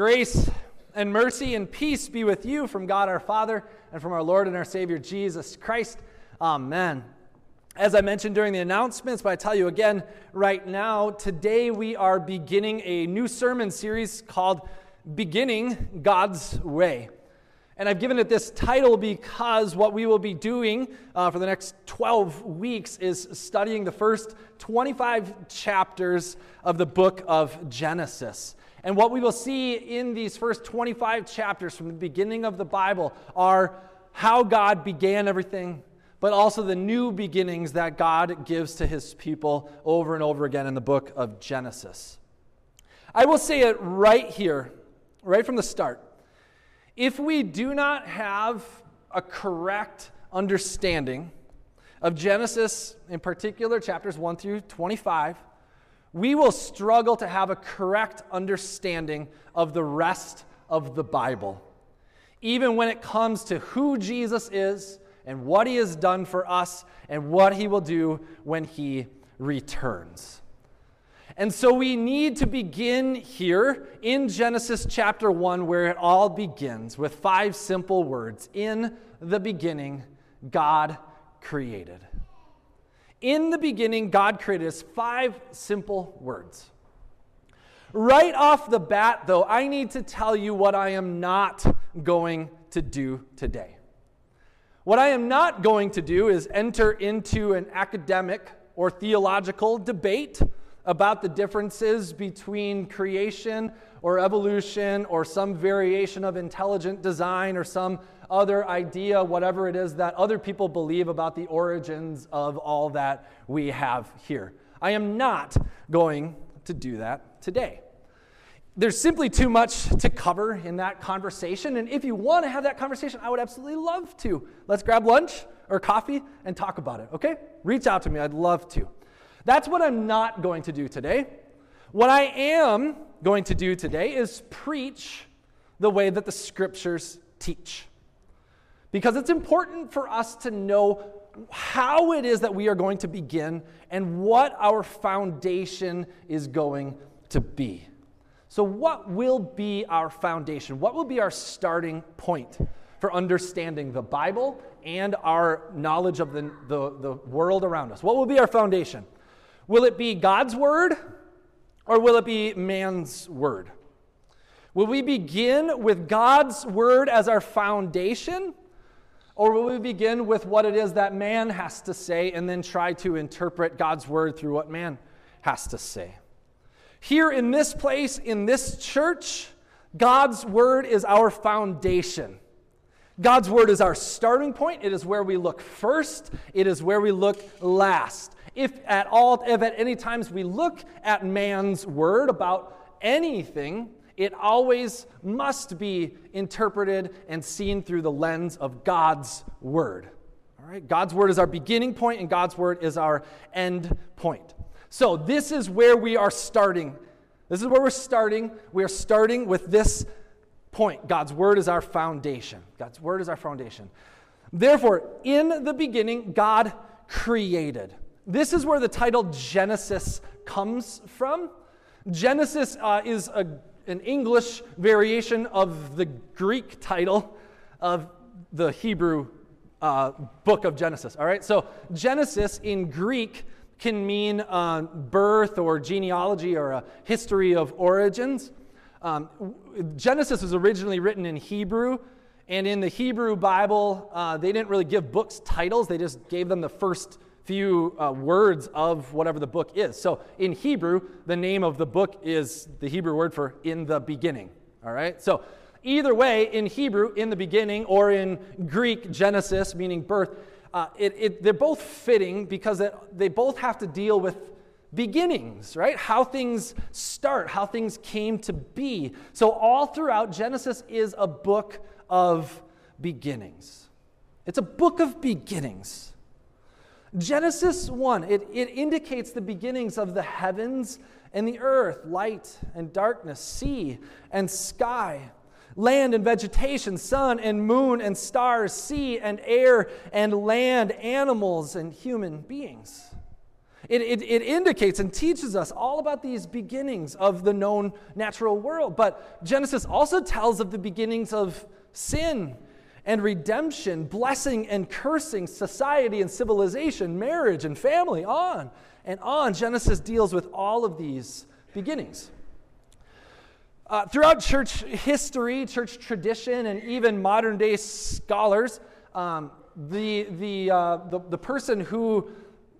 Grace and mercy and peace be with you from God our Father and from our Lord and our Savior Jesus Christ. Amen. As I mentioned during the announcements, but I tell you again right now, today we are beginning a new sermon series called Beginning God's Way. And I've given it this title because what we will be doing uh, for the next 12 weeks is studying the first 25 chapters of the book of Genesis. And what we will see in these first 25 chapters from the beginning of the Bible are how God began everything, but also the new beginnings that God gives to his people over and over again in the book of Genesis. I will say it right here, right from the start. If we do not have a correct understanding of Genesis, in particular, chapters 1 through 25, we will struggle to have a correct understanding of the rest of the Bible. Even when it comes to who Jesus is and what he has done for us and what he will do when he returns. And so we need to begin here in Genesis chapter 1, where it all begins with five simple words In the beginning, God created. In the beginning, God created us five simple words. Right off the bat, though, I need to tell you what I am not going to do today. What I am not going to do is enter into an academic or theological debate about the differences between creation or evolution or some variation of intelligent design or some other idea, whatever it is that other people believe about the origins of all that we have here. I am not going to do that today. There's simply too much to cover in that conversation. And if you want to have that conversation, I would absolutely love to. Let's grab lunch or coffee and talk about it, okay? Reach out to me. I'd love to. That's what I'm not going to do today. What I am going to do today is preach the way that the scriptures teach. Because it's important for us to know how it is that we are going to begin and what our foundation is going to be. So, what will be our foundation? What will be our starting point for understanding the Bible and our knowledge of the, the, the world around us? What will be our foundation? Will it be God's word or will it be man's word? Will we begin with God's word as our foundation? Or will we begin with what it is that man has to say and then try to interpret God's word through what man has to say? Here in this place, in this church, God's word is our foundation. God's word is our starting point. It is where we look first, it is where we look last. If at all, if at any times we look at man's word about anything, it always must be interpreted and seen through the lens of God's Word. All right? God's Word is our beginning point, and God's Word is our end point. So, this is where we are starting. This is where we're starting. We are starting with this point God's Word is our foundation. God's Word is our foundation. Therefore, in the beginning, God created. This is where the title Genesis comes from. Genesis uh, is a an English variation of the Greek title of the Hebrew uh, book of Genesis. All right, so Genesis in Greek can mean uh, birth or genealogy or a history of origins. Um, Genesis was originally written in Hebrew, and in the Hebrew Bible, uh, they didn't really give books titles, they just gave them the first few uh, words of whatever the book is. So in Hebrew, the name of the book is the Hebrew word for in the beginning. All right? So either way, in Hebrew, in the beginning, or in Greek, Genesis, meaning birth, uh, it, it, they're both fitting because it, they both have to deal with beginnings, right? How things start, how things came to be. So, all throughout, Genesis is a book of beginnings. It's a book of beginnings. Genesis 1, it, it indicates the beginnings of the heavens and the earth, light and darkness, sea and sky, land and vegetation, sun and moon and stars, sea and air and land, animals and human beings. It, it, it, indicates and teaches us all about these beginnings of the known natural world. But Genesis also tells of the beginnings of sin and redemption, blessing and cursing, society and civilization, marriage and family, on and on. Genesis deals with all of these beginnings. Uh, throughout church history, church tradition, and even modern day scholars, um, the, the, uh, the, the, person who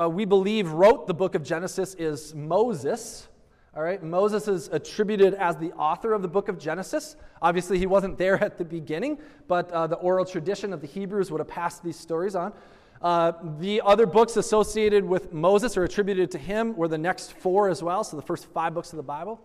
uh, we believe wrote the book of Genesis is Moses. All right, Moses is attributed as the author of the book of Genesis. Obviously, he wasn't there at the beginning, but uh, the oral tradition of the Hebrews would have passed these stories on. Uh, the other books associated with Moses or attributed to him were the next four as well, so the first five books of the Bible.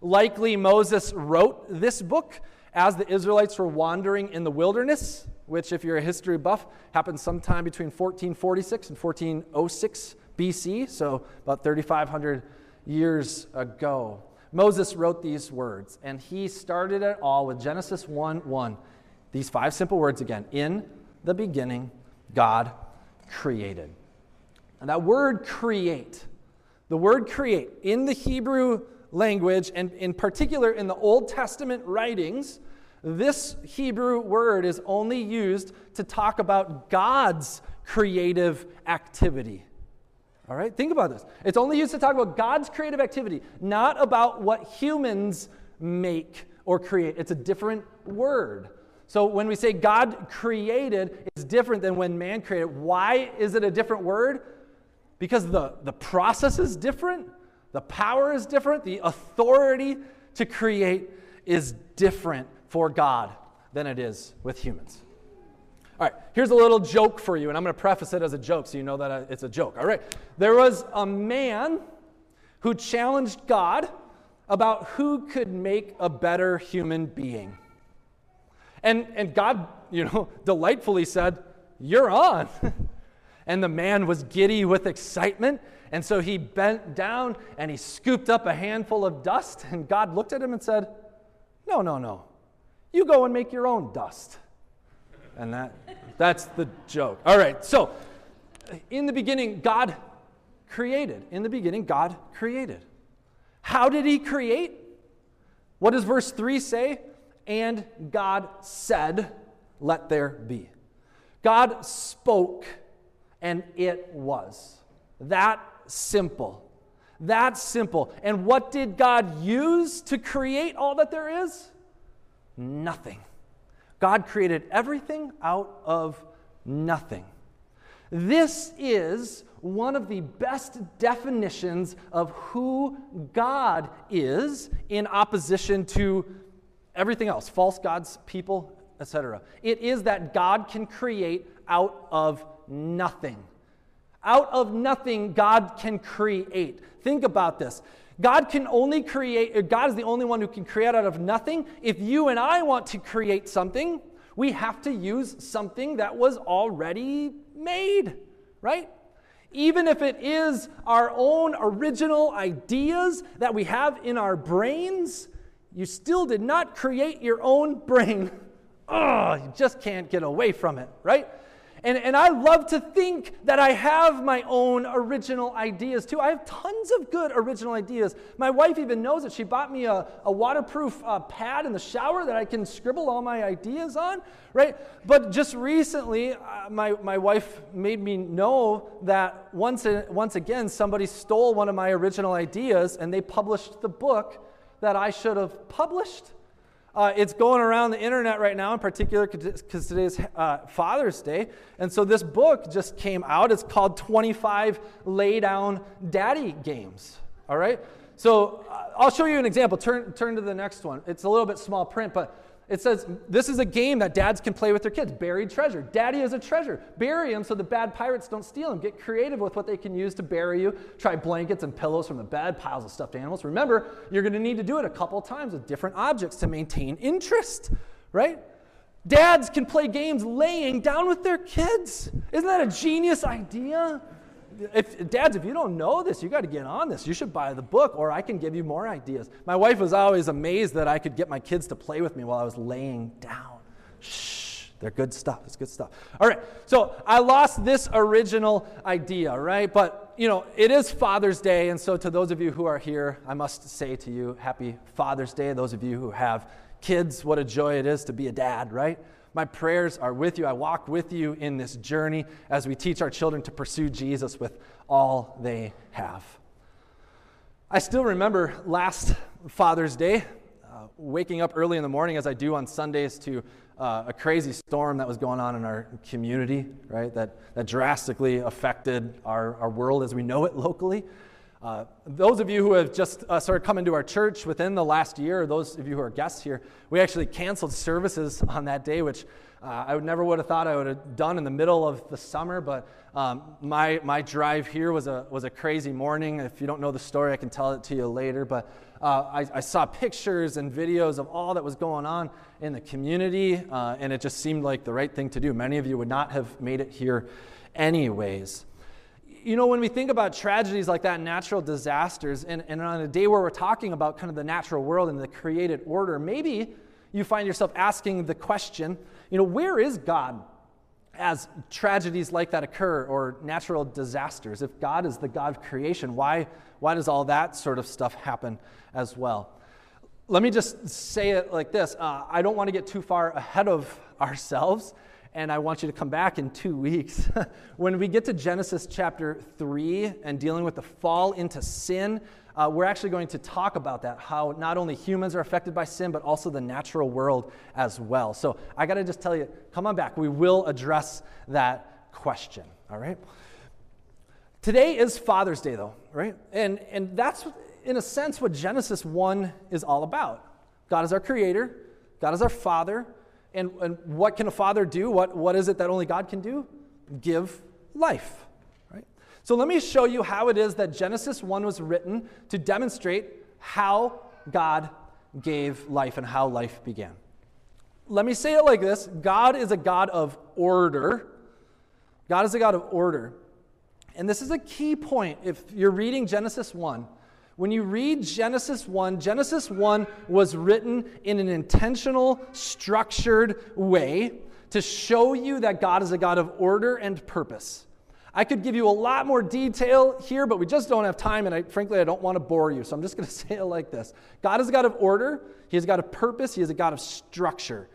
Likely Moses wrote this book as the Israelites were wandering in the wilderness, which, if you're a history buff, happened sometime between 1446 and 1406 BC, so about 3,500 years ago. Moses wrote these words, and he started it all with Genesis 1 1. These five simple words again In the beginning, God created. And that word create, the word create in the Hebrew language, and in particular in the Old Testament writings, this Hebrew word is only used to talk about God's creative activity. All right, think about this. It's only used to talk about God's creative activity, not about what humans make or create. It's a different word. So when we say God created, it's different than when man created. Why is it a different word? Because the, the process is different. The power is different. The authority to create is different for God than it is with humans. All right, here's a little joke for you, and I'm going to preface it as a joke so you know that it's a joke. All right, there was a man who challenged God about who could make a better human being. And, and God, you know, delightfully said, You're on. and the man was giddy with excitement and so he bent down and he scooped up a handful of dust, and God looked at him and said, No, no, no. You go and make your own dust. And that, that's the joke. All right, so in the beginning, God created. In the beginning, God created. How did he create? What does verse 3 say? And God said, Let there be. God spoke, and it was. That simple. That simple. And what did God use to create all that there is? Nothing. God created everything out of nothing. This is one of the best definitions of who God is in opposition to everything else false gods, people, etc. It is that God can create out of nothing. Out of nothing, God can create. Think about this. God can only create, uh, God is the only one who can create out of nothing. If you and I want to create something, we have to use something that was already made, right? Even if it is our own original ideas that we have in our brains, you still did not create your own brain. Oh, you just can't get away from it, right? And, and I love to think that I have my own original ideas too. I have tons of good original ideas. My wife even knows it. She bought me a, a waterproof uh, pad in the shower that I can scribble all my ideas on, right? But just recently, uh, my, my wife made me know that once, once again, somebody stole one of my original ideas and they published the book that I should have published. Uh, it's going around the internet right now, in particular because today's uh, Father's Day. And so this book just came out. It's called 25 Lay Down Daddy Games. All right? So uh, I'll show you an example. Turn, turn to the next one. It's a little bit small print, but it says this is a game that dads can play with their kids. Buried treasure. Daddy is a treasure. Bury him so the bad pirates don't steal him. Get creative with what they can use to bury you. Try blankets and pillows from the bed, piles of stuffed animals. Remember, you're going to need to do it a couple times with different objects to maintain interest, right? Dads can play games laying down with their kids. Isn't that a genius idea? If, dads, if you don't know this, you got to get on this. You should buy the book, or I can give you more ideas. My wife was always amazed that I could get my kids to play with me while I was laying down. Shh, They're good stuff. It's good stuff. All right. So I lost this original idea, right? But, you know, it is Father's Day. And so to those of you who are here, I must say to you, happy Father's Day. Those of you who have kids, what a joy it is to be a dad, right? My prayers are with you. I walk with you in this journey as we teach our children to pursue Jesus with all they have. I still remember last Father's Day, uh, waking up early in the morning as I do on Sundays to uh, a crazy storm that was going on in our community, right? That, that drastically affected our, our world as we know it locally. Uh, those of you who have just uh, of come into our church within the last year, those of you who are guests here, we actually canceled services on that day, which uh, I would never would have thought I would have done in the middle of the summer. But um, my, my drive here was a, was a crazy morning. If you don't know the story, I can tell it to you later. But uh, I, I, saw pictures and videos of all that was going on in the community, uh, and it just seemed like the right thing to do. Many of you would not have made it here, anyways. You know, when we think about tragedies like that, natural disasters, and, and on a day where we're talking about kind of the natural world and the created order, maybe you find yourself asking the question, you know, where is God as tragedies like that occur or natural disasters? If God is the God of creation, why, why does all that sort of stuff happen as well? Let me just say it like this uh, I don't want to get too far ahead of ourselves, and I want you to come back in two weeks. when we get to Genesis chapter 3 and dealing with the fall into sin, uh, we're actually going to talk about that how not only humans are affected by sin, but also the natural world as well. So I got to just tell you, come on back. We will address that question, all right? Today is Father's Day, though, right? And, and that's, in a sense, what Genesis 1 is all about. God is our creator, God is our father. And, and what can a father do? What, what is it that only God can do? Give life. Right? So let me show you how it is that Genesis 1 was written to demonstrate how God gave life and how life began. Let me say it like this God is a God of order. God is a God of order. And this is a key point if you're reading Genesis 1. When you read Genesis 1, Genesis 1 was written in an intentional, structured way to show you that God is a God of order and purpose. I could give you a lot more detail here, but we just don't have time, and I, frankly, I don't want to bore you, so I'm just going to say it like this God is a God of order, He is a God of purpose, He is a God of structure.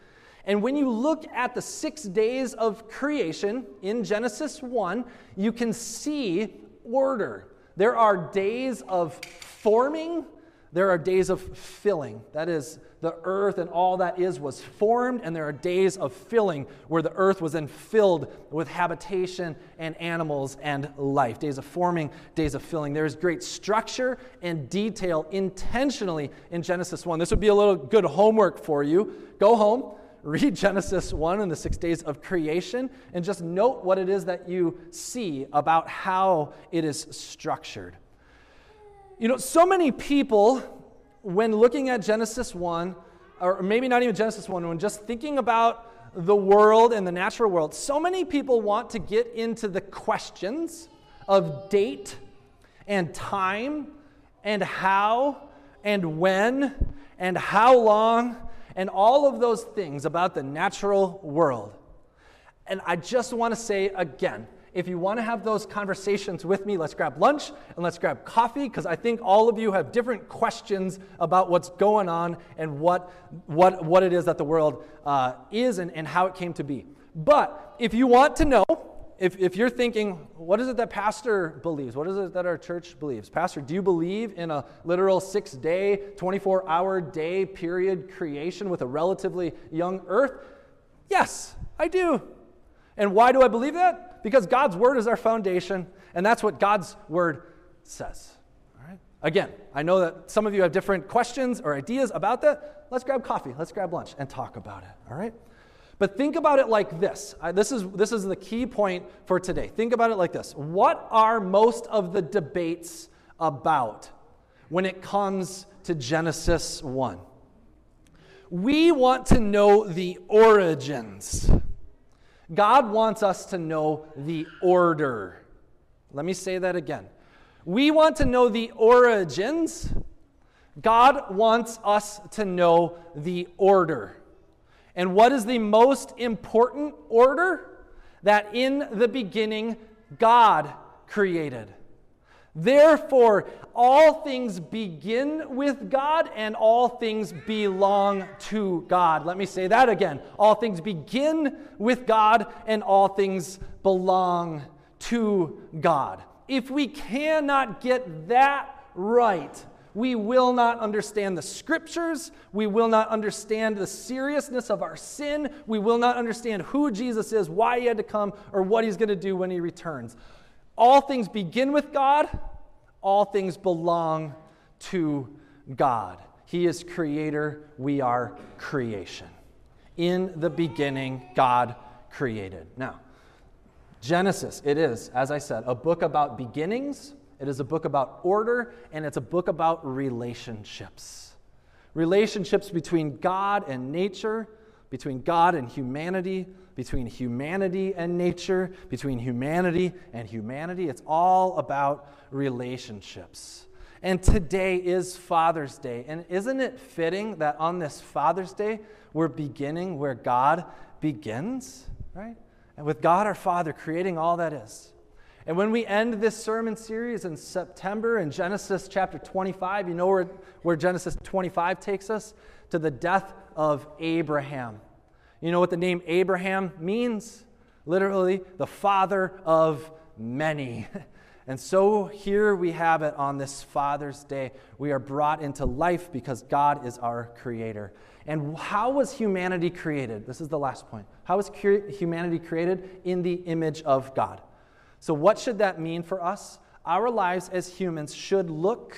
And when you look at the six days of creation in Genesis 1, you can see order. There are days of forming, there are days of filling. That is, the earth and all that is was formed, and there are days of filling where the earth was then filled with habitation and animals and life. Days of forming, days of filling. There is great structure and detail intentionally in Genesis 1. This would be a little good homework for you. Go home read Genesis 1 and the six days of creation and just note what it is that you see about how it is structured. You know, so many people, when looking at Genesis 1, or maybe not even Genesis 1, when just thinking about the world and the natural world, so many people want to get into the questions of date and time and how and when and how long and all of those things about the natural world. And I just want to say again if you want to have those conversations with me, let's grab lunch and let's grab coffee because I think all of you have different questions about what's going on and what, what, what it is that the world uh, is and, and how it came to be. But if you want to know, if, if you're thinking, what is it that pastor believes? What is it that our church believes? Pastor, do you believe in a literal six day, 24 hour day period creation with a relatively young earth? Yes, I do. And why do I believe that? Because God's word is our foundation, and that's what God's word says. All right? Again, I know that some of you have different questions or ideas about that. Let's grab coffee, let's grab lunch, and talk about it. All right? But think about it like this. this, is, this is the key point for today. Think about it like this. What are most of the debates about when it comes to Genesis 1? We want to know the origins. God wants us to know the order. Let me say that again. We want to know the origins. God wants us to know the order. And what is the most important order? That in the beginning, God created. Therefore, all things begin with God and all things belong to God. Let me say that again. All things begin with God and all things belong to God. If we cannot get that right, we will not understand the scriptures. We will not understand the seriousness of our sin. We will not understand who Jesus is, why he had to come, or what he's going to do when he returns. All things begin with God, all things belong to God. He is creator, we are creation. In the beginning, God created. Now, Genesis, it is, as I said, a book about beginnings, it is a book about order, and it's a book about relationships. Relationships between God and nature, between God and humanity, between humanity and nature, between humanity and humanity. It's all about relationships. And today is Father's Day. And isn't it fitting that on this Father's Day, we're beginning where God begins, right? And with God our Father creating all that is. And when we end this sermon series in September in Genesis chapter 25, you know where, where Genesis 25 takes us? To the death of Abraham. You know what the name Abraham means? Literally, the father of many. And so here we have it on this Father's Day. We are brought into life because God is our creator. And how was humanity created? This is the last point. How was humanity created? In the image of God. So, what should that mean for us? Our lives as humans should look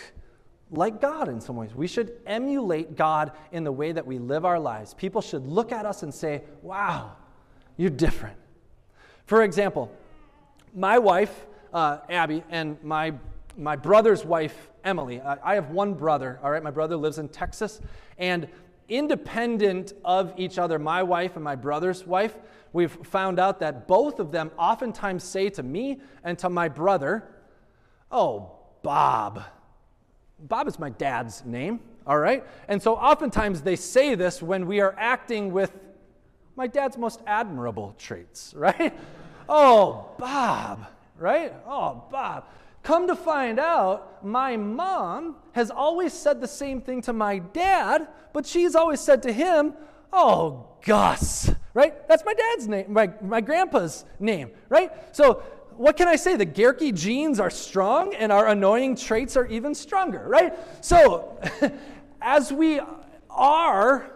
like God in some ways. We should emulate God in the way that we live our lives. People should look at us and say, wow, you're different. For example, my wife, uh, Abby, and my, my brother's wife, Emily, I, I have one brother, all right? My brother lives in Texas. And independent of each other, my wife and my brother's wife, we've found out that both of them oftentimes say to me and to my brother, Oh, Bob. Bob is my dad's name, all right? And so oftentimes they say this when we are acting with my dad's most admirable traits, right? oh, Bob, right? Oh, Bob. Come to find out, my mom has always said the same thing to my dad, but she's always said to him, Oh, Gus, right? That's my dad's name, my, my grandpa's name, right? So what can I say? The Gerke genes are strong and our annoying traits are even stronger, right? So, as we are,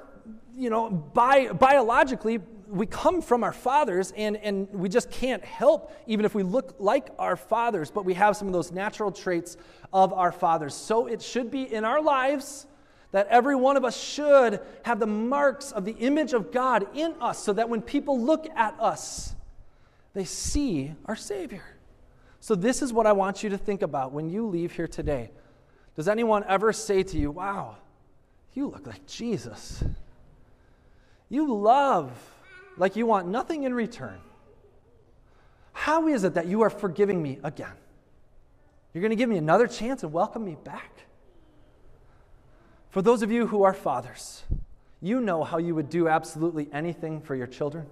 you know, bi- biologically, we come from our fathers and, and we just can't help, even if we look like our fathers, but we have some of those natural traits of our fathers. So, it should be in our lives that every one of us should have the marks of the image of God in us so that when people look at us, they see our Savior. So, this is what I want you to think about when you leave here today. Does anyone ever say to you, Wow, you look like Jesus? You love like you want nothing in return. How is it that you are forgiving me again? You're going to give me another chance and welcome me back? For those of you who are fathers, you know how you would do absolutely anything for your children.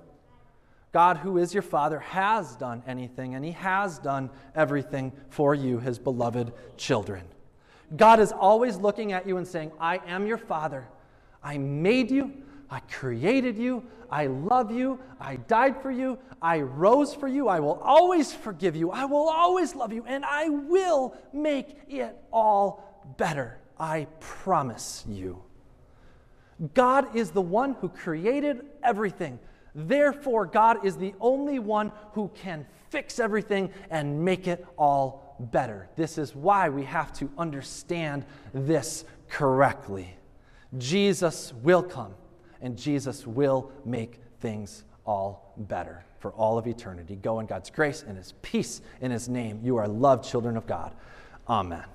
God, who is your Father, has done anything, and He has done everything for you, His beloved children. God is always looking at you and saying, I am your Father. I made you. I created you. I love you. I died for you. I rose for you. I will always forgive you. I will always love you. And I will make it all better. I promise you. God is the one who created everything. Therefore, God is the only one who can fix everything and make it all better. This is why we have to understand this correctly. Jesus will come, and Jesus will make things all better for all of eternity. Go in God's grace and His peace in His name. You are loved children of God. Amen.